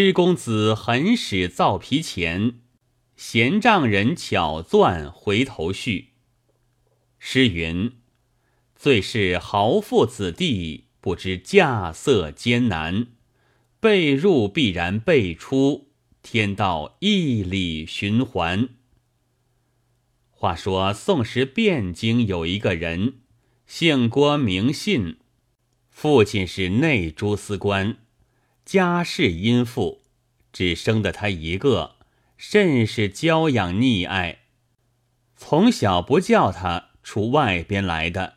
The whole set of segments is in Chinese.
施公子狠使造皮钱，贤丈人巧钻回头绪。诗云：“最是豪富子弟，不知稼色艰难。被入必然被出，天道一理循环。”话说宋时汴京有一个人，姓郭名信，父亲是内诸司官。家世殷富，只生得他一个，甚是娇养溺爱。从小不叫他出外边来的，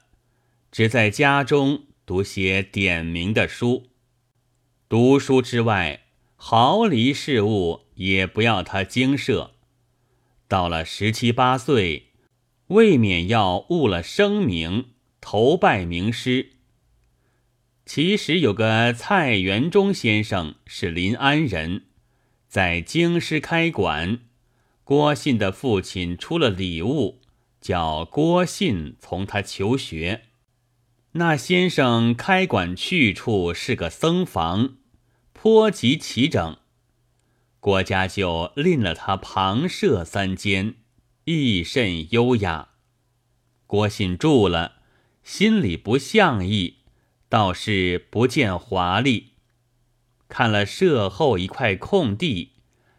只在家中读些点名的书。读书之外，毫厘事务也不要他经涉。到了十七八岁，未免要误了声名，投拜名师。其实有个蔡元忠先生是临安人，在京师开馆。郭信的父亲出了礼物，叫郭信从他求学。那先生开馆去处是个僧房，颇极齐整。郭家就吝了他旁舍三间，亦甚优雅。郭信住了，心里不相意。倒是不见华丽，看了舍后一块空地，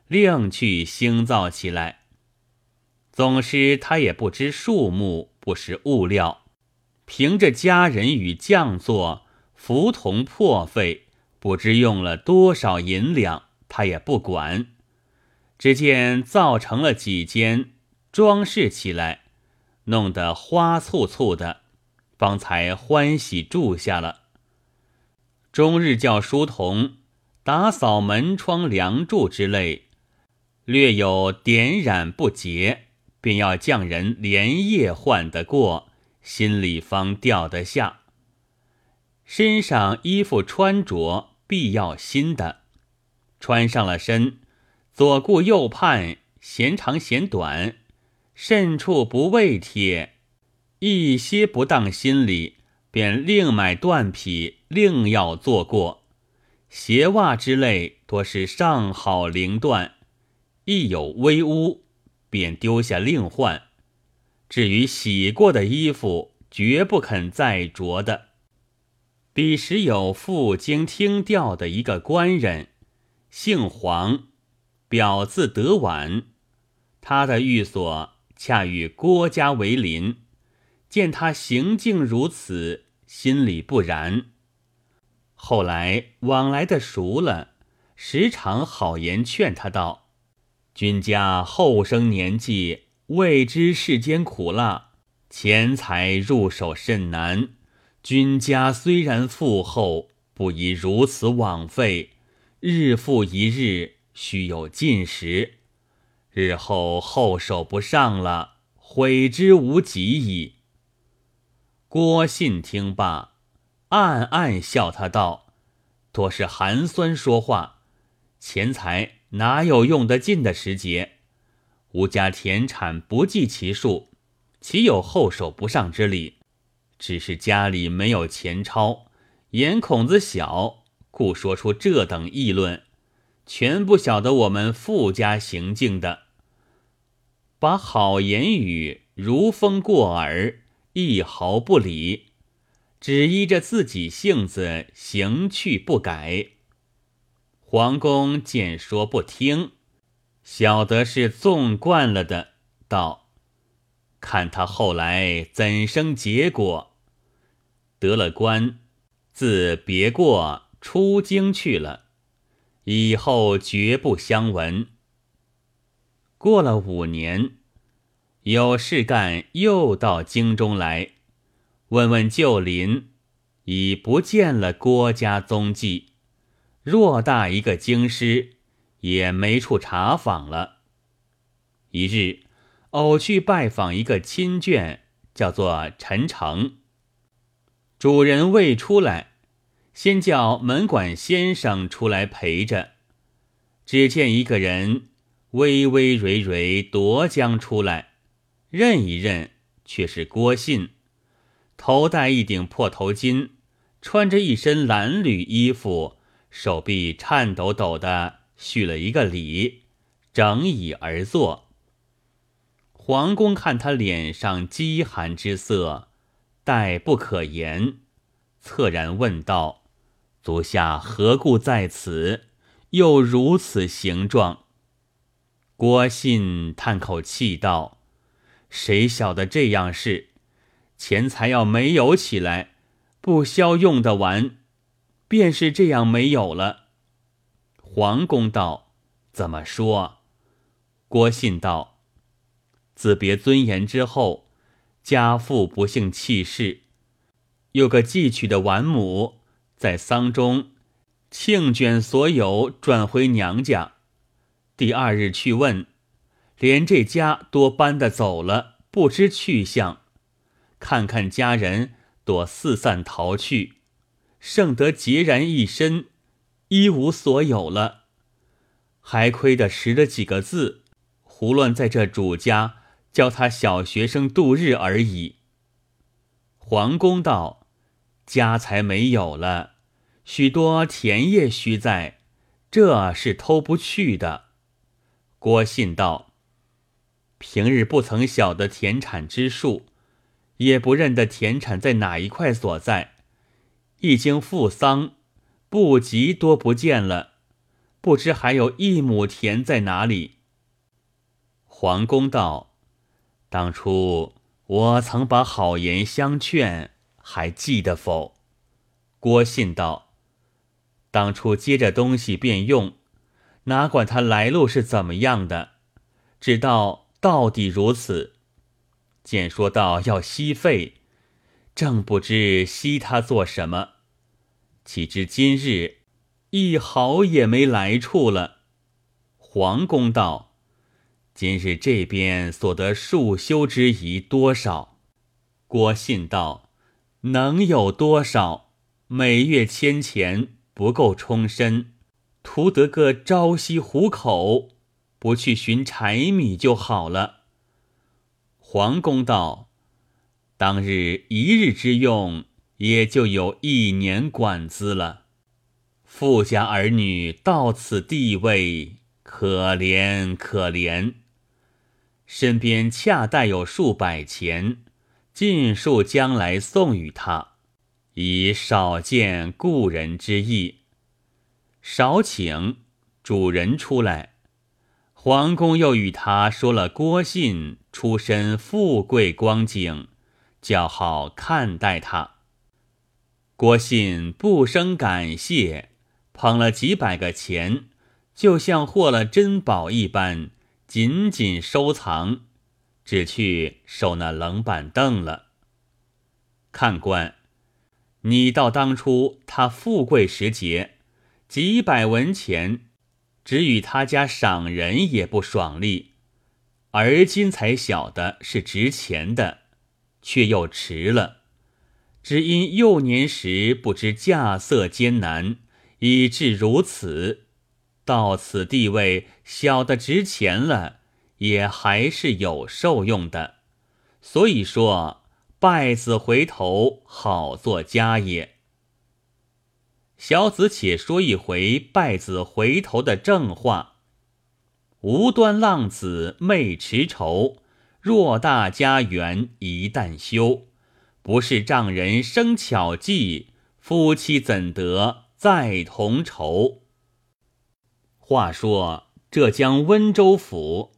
另去兴造起来。总是他也不知树木，不识物料，凭着家人与匠作，福同破费，不知用了多少银两，他也不管。只见造成了几间，装饰起来，弄得花簇簇的，方才欢喜住下了。终日叫书童打扫门窗梁柱之类，略有点染不洁，便要匠人连夜换得过，心里方掉得下。身上衣服穿着必要新的，穿上了身，左顾右盼，嫌长嫌短，甚处不畏帖，一些不当心里。便另买缎匹，另要做过鞋袜之类，多是上好绫缎，一有微污，便丢下另换。至于洗过的衣服，绝不肯再着的。彼时有赴京听调的一个官人，姓黄，表字德婉，他的寓所恰与郭家为邻。见他行径如此，心里不然。后来往来的熟了，时常好言劝他道：“君家后生年纪，未知世间苦辣，钱财入手甚难。君家虽然富厚，不宜如此枉费。日复一日，须有进食，日后后手不上了，悔之无及矣。”郭信听罢，暗暗笑他道：“多是寒酸说话，钱财哪有用得尽的时节？吾家田产不计其数，岂有后手不上之理？只是家里没有钱钞，眼孔子小，故说出这等议论，全不晓得我们富家行径的，把好言语如风过耳。”一毫不理，只依着自己性子行去不改。皇宫见说不听，晓得是纵惯了的，道：“看他后来怎生结果？得了官，自别过出京去了，以后绝不相闻。”过了五年。有事干，又到京中来，问问旧邻，已不见了郭家踪迹。偌大一个京师，也没处查访了。一日，偶去拜访一个亲眷，叫做陈诚。主人未出来，先叫门管先生出来陪着。只见一个人微微蕊蕊夺将出来。认一认，却是郭信，头戴一顶破头巾，穿着一身蓝缕衣服，手臂颤抖抖的，叙了一个礼，整椅而坐。皇宫看他脸上饥寒之色，待不可言，恻然问道：“足下何故在此？又如此形状？”郭信叹口气道：“谁晓得这样事？钱财要没有起来，不消用得完，便是这样没有了。”黄公道：“怎么说？”郭信道：“自别尊严之后，家父不幸弃世，有个寄娶的晚母，在丧中庆卷所有转回娘家。第二日去问，连这家多搬的走了，不知去向。看看家人，多四散逃去，剩得孑然一身。”一无所有了，还亏得识了几个字，胡乱在这主家教他小学生度日而已。皇公道：“家财没有了，许多田业须在，这是偷不去的。”郭信道：“平日不曾晓得田产之数，也不认得田产在哪一块所在，一经复丧。”不及多不见了，不知还有一亩田在哪里。黄公道：“当初我曾把好言相劝，还记得否？”郭信道：“当初接着东西便用，哪管他来路是怎么样的，只道到底如此。见说道要息费，正不知息他做什么。”岂知今日一毫也没来处了。黄公道：“今日这边所得束修之仪多少？”郭信道：“能有多少？每月千钱不够充身，图得个朝夕糊口，不去寻柴米就好了。”黄公道：“当日一日之用。”也就有一年管资了，富家儿女到此地位，可怜可怜。身边恰带有数百钱，尽数将来送与他，以少见故人之意。少请主人出来，皇宫又与他说了郭信出身富贵光景，较好看待他。郭信不生感谢，捧了几百个钱，就像获了珍宝一般，紧紧收藏，只去守那冷板凳了。看官，你到当初他富贵时节，几百文钱，只与他家赏人也不爽利，而今才晓得是值钱的，却又迟了。只因幼年时不知稼穑艰难，以致如此。到此地位，小的值钱了，也还是有受用的。所以说，败子回头，好做家也。小子且说一回败子回头的正话：无端浪子昧持愁，偌大家园一旦休。不是丈人生巧计，夫妻怎得再同愁？话说浙江温州府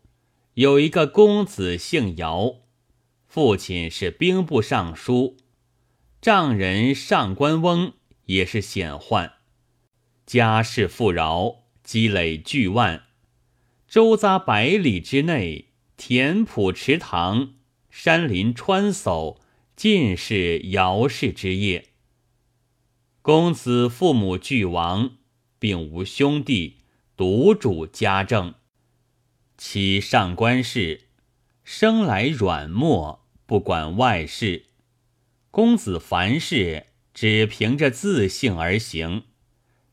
有一个公子姓姚，父亲是兵部尚书，丈人上官翁也是显宦，家世富饶，积累巨万，周匝百里之内，田圃池塘，山林川叟。尽是姚氏之业。公子父母俱亡，并无兄弟，独主家政。其上官氏生来软默，不管外事。公子凡事只凭着自性而行，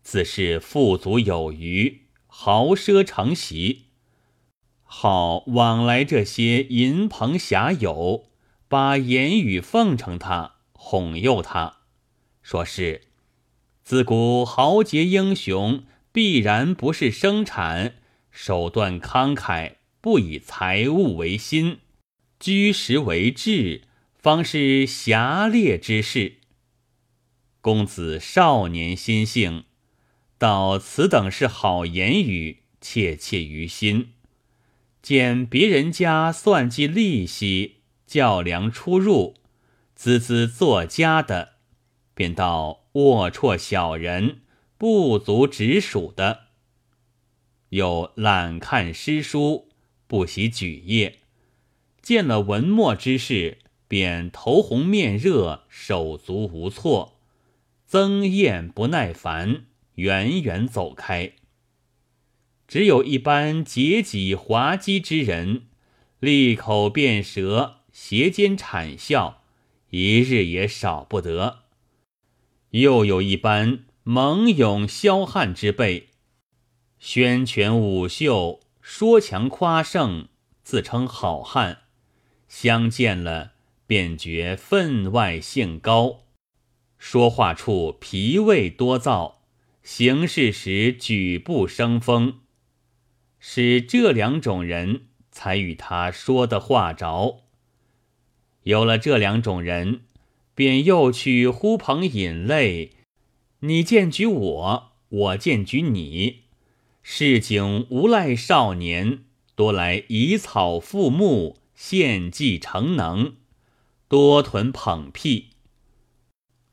自是富足有余，豪奢成习，好往来这些银朋侠友。把言语奉承他，哄诱他，说是自古豪杰英雄必然不是生产，手段慷慨，不以财物为心，居食为志，方是侠烈之事。公子少年心性，道此等是好言语，切切于心。见别人家算计利息，较量出入，孜孜作家的，便道龌龊小人，不足直属的。又懒看诗书，不习举业，见了文墨之事，便头红面热，手足无措，憎厌不耐烦，远远走开。只有一般结己滑稽之人，利口辩舌，斜肩谄笑，一日也少不得。又有一般猛勇骁悍之辈，宣权舞袖，说强夸胜，自称好汉，相见了便觉分外性高，说话处脾胃多燥，行事时举步生风。使这两种人才与他说的话着。有了这两种人，便又去呼朋引类，你荐举我，我荐举你。市井无赖少年多来以草覆木，献计成能，多屯捧屁。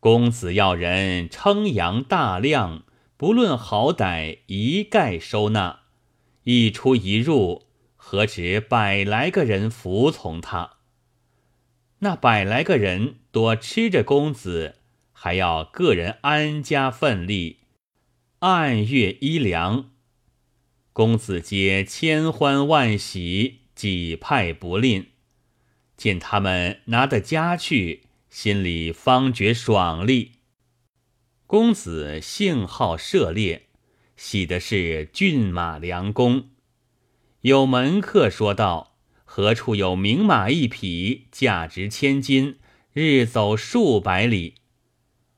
公子要人称扬大量，不论好歹，一概收纳。一出一入，何止百来个人服从他？那百来个人多吃着公子，还要个人安家奋力，按月衣粮，公子皆千欢万喜，几派不吝。见他们拿得家去，心里方觉爽利。公子性好涉猎。喜的是骏马良弓，有门客说道：“何处有名马一匹，价值千金，日走数百里？”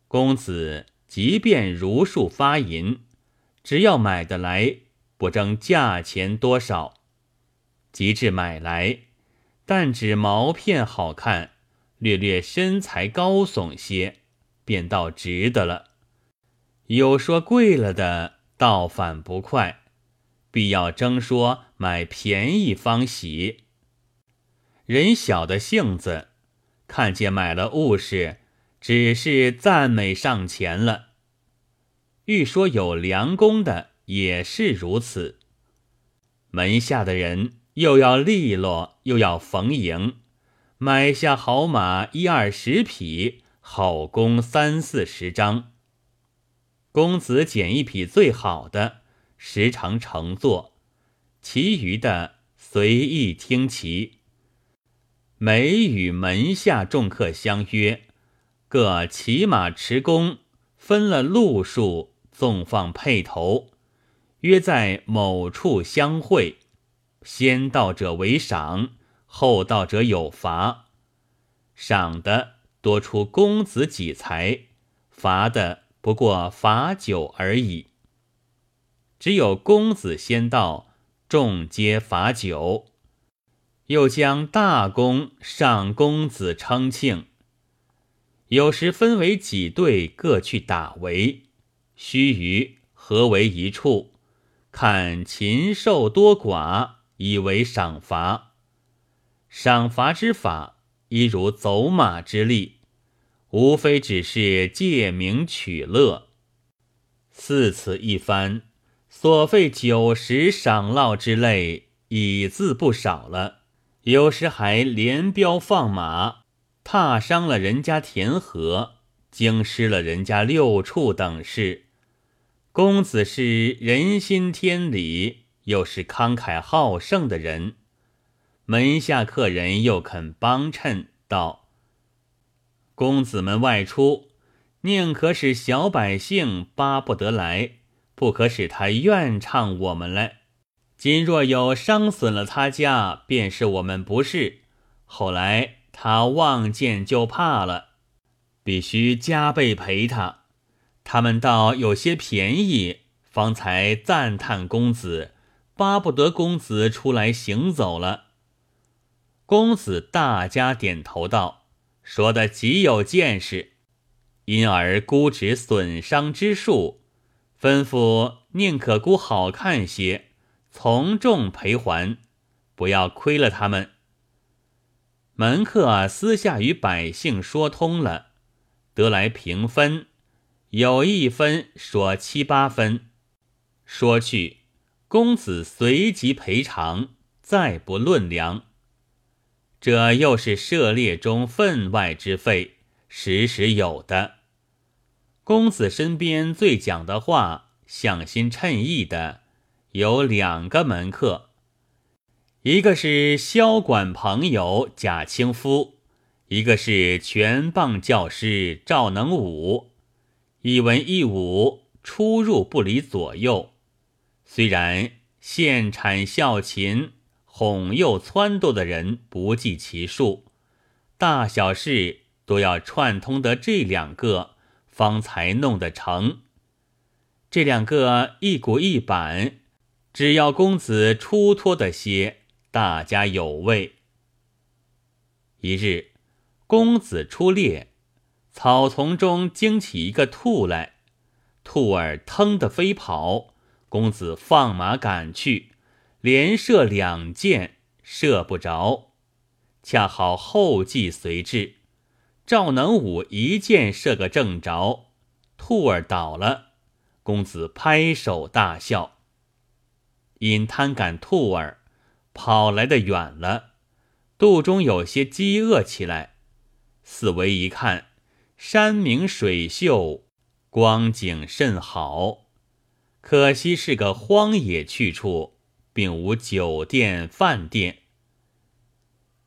公子即便如数发银，只要买得来，不争价钱多少。及至买来，但只毛片好看，略略身材高耸些，便倒值得了。有说贵了的。倒反不快，必要争说买便宜方喜。人小的性子，看见买了物事，只是赞美上前了。欲说有良工的也是如此。门下的人又要利落，又要逢迎，买下好马一二十匹，好弓三四十张。公子拣一匹最好的，时常乘坐，其余的随意听其。每与门下众客相约，各骑马持弓，分了路数，纵放辔头，约在某处相会。先到者为赏，后到者有罚。赏的多出公子几财，罚的。不过罚酒而已。只有公子先到，众皆罚酒，又将大功上公子称庆。有时分为几队，各去打围，须臾合为一处，看禽兽多寡，以为赏罚。赏罚之法，一如走马之力。无非只是借名取乐，似此一番，所费酒食赏烙之类，已自不少了。有时还连彪放马，踏伤了人家田禾，惊失了人家六畜等事。公子是人心天理，又是慷慨好胜的人，门下客人又肯帮衬道。公子们外出，宁可使小百姓巴不得来，不可使他怨唱我们来。今若有伤损了他家，便是我们不是。后来他望见就怕了，必须加倍赔他。他们倒有些便宜，方才赞叹公子，巴不得公子出来行走了。公子大家点头道：“说的极有见识。”因而估值损伤之数，吩咐宁可估好看些，从重赔还，不要亏了他们。门客私下与百姓说通了，得来平分，有一分说七八分，说去，公子随即赔偿，再不论量。这又是涉猎中分外之费，时时有的。公子身边最讲的话、向心称意的有两个门客，一个是萧管朋友贾清夫，一个是全棒教师赵能武。一文一武，出入不离左右。虽然现产孝勤、哄诱撺掇的人不计其数，大小事都要串通的这两个。方才弄得成，这两个一鼓一板，只要公子出脱的些，大家有味。一日，公子出猎，草丛中惊起一个兔来，兔儿腾的飞跑，公子放马赶去，连射两箭，射不着，恰好后继随至。赵能武一箭射个正着，兔儿倒了，公子拍手大笑。因贪赶兔儿，跑来的远了，肚中有些饥饿起来。四围一看，山明水秀，光景甚好，可惜是个荒野去处，并无酒店饭店。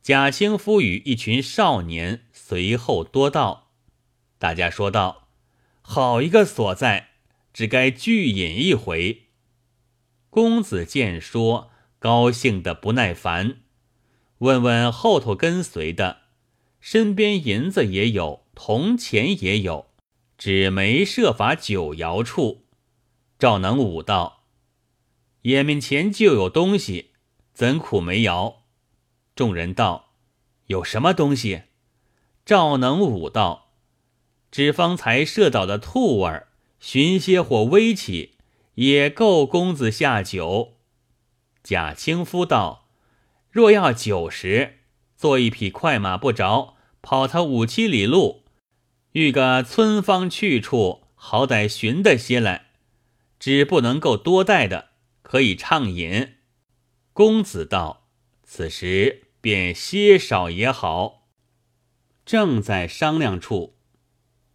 贾兴夫与一群少年随后多道，大家说道：“好一个所在，只该聚饮一回。”公子见说，高兴的不耐烦，问问后头跟随的，身边银子也有，铜钱也有，只没设法酒肴处。赵能武道：“眼面前就有东西，怎苦没肴？”众人道：“有什么东西？”赵能武道：“只方才射倒的兔儿，寻些火煨起，也够公子下酒。”贾清夫道：“若要酒食，做一匹快马不着，跑他五七里路，遇个村坊去处，好歹寻得些来。只不能够多带的，可以畅饮。”公子道：“此时。”便歇少也好。正在商量处，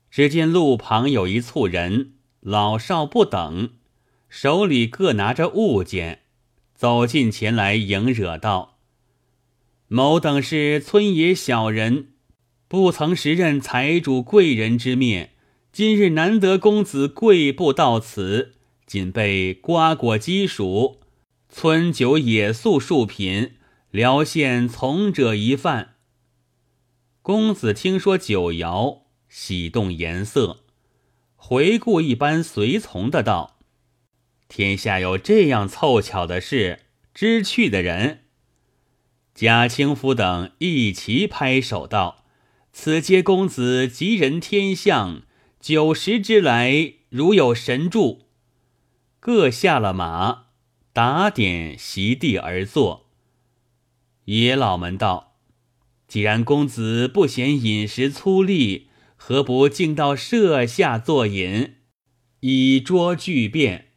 只见路旁有一簇人，老少不等，手里各拿着物件，走近前来迎惹道：“某等是村野小人，不曾识任财主贵人之面，今日难得公子贵步到此，仅备瓜果鸡黍、村酒野宿数品。”辽县从者一饭。公子听说酒肴，喜动颜色，回顾一般随从的道：“天下有这样凑巧的事，知趣的人。”贾清夫等一齐拍手道：“此皆公子吉人天相，九十之来，如有神助。”各下了马，打点席地而坐。野老们道：“既然公子不嫌饮食粗粝，何不径到舍下坐饮，以桌具便？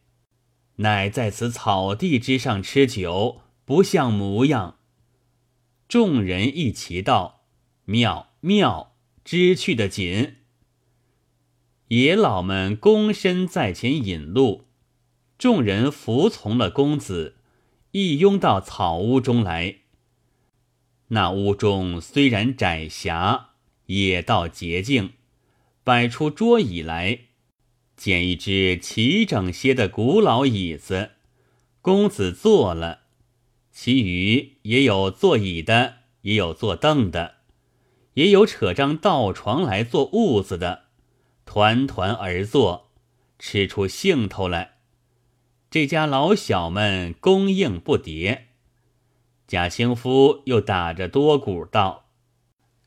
乃在此草地之上吃酒，不像模样。”众人一齐道：“妙妙，知趣的紧。”野老们躬身在前引路，众人服从了公子，一拥到草屋中来。那屋中虽然窄狭，也到洁净，摆出桌椅来，捡一只齐整些的古老椅子，公子坐了，其余也有坐椅的，也有坐凳的，也有扯张道床来做褥子的，团团而坐，吃出兴头来。这家老小们供应不迭。贾清夫又打着多鼓道：“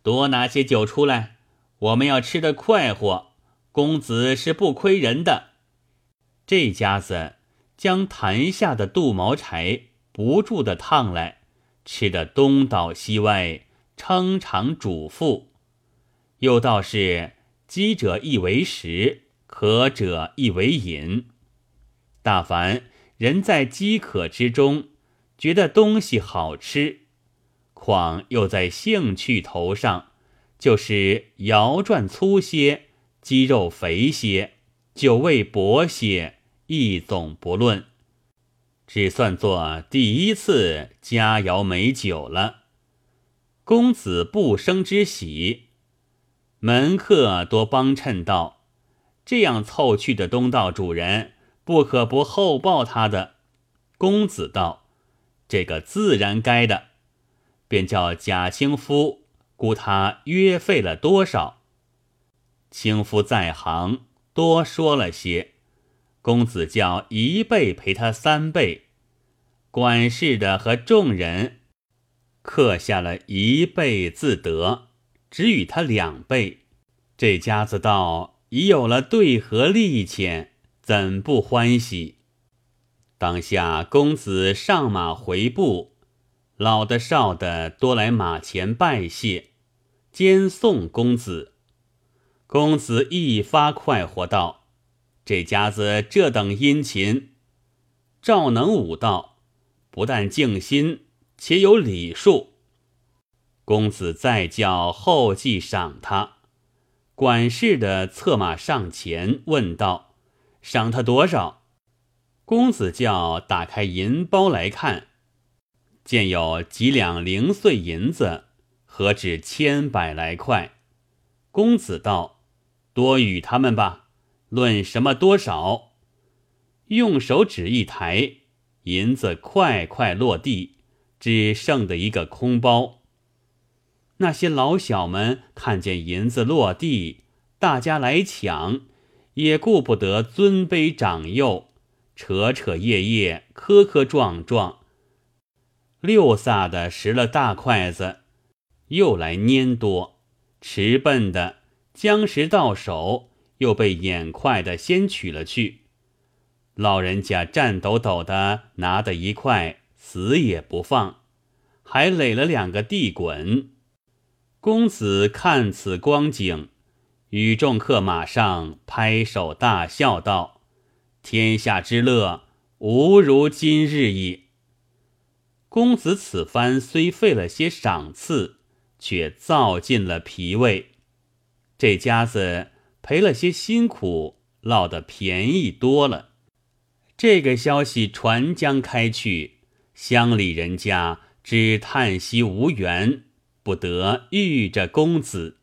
多拿些酒出来，我们要吃得快活。公子是不亏人的。”这家子将坛下的杜毛柴不住的烫来，吃得东倒西歪，称肠主腹。又道是饥者亦为食，渴者亦为饮。大凡人在饥渴之中，觉得东西好吃，况又在兴趣头上，就是腰转粗些，肌肉肥些，酒味薄些，一总不论，只算作第一次佳肴美酒了。公子不生之喜。门客多帮衬道：“这样凑去的东道主人，不可不厚报他的。”公子道：“这个自然该的。”便叫贾清夫估他约费了多少。清夫在行，多说了些。公子叫一倍赔他三倍，管事的和众人刻下了一倍自得。只与他两倍，这家子道已有了对合利钱，怎不欢喜？当下公子上马回步，老的少的多来马前拜谢，兼送公子。公子一发快活道：“这家子这等殷勤。”赵能武道：“不但静心，且有礼数。”公子再叫后继赏他，管事的策马上前问道：“赏他多少？”公子叫打开银包来看，见有几两零碎银子，何止千百来块。公子道：“多与他们吧，论什么多少？”用手指一抬，银子块块落地，只剩的一个空包。那些老小们看见银子落地，大家来抢，也顾不得尊卑长幼，扯扯曳曳，磕磕撞撞，六撒的拾了大筷子，又来拈多，迟笨的将食到手，又被眼快的先取了去。老人家颤抖抖的拿的一块，死也不放，还垒了两个地滚。公子看此光景，与众客马上拍手大笑道：“天下之乐，无如今日矣。”公子此番虽费了些赏赐，却造尽了脾胃。这家子赔了些辛苦，落得便宜多了。这个消息传将开去，乡里人家只叹息无缘。不得遇着公子。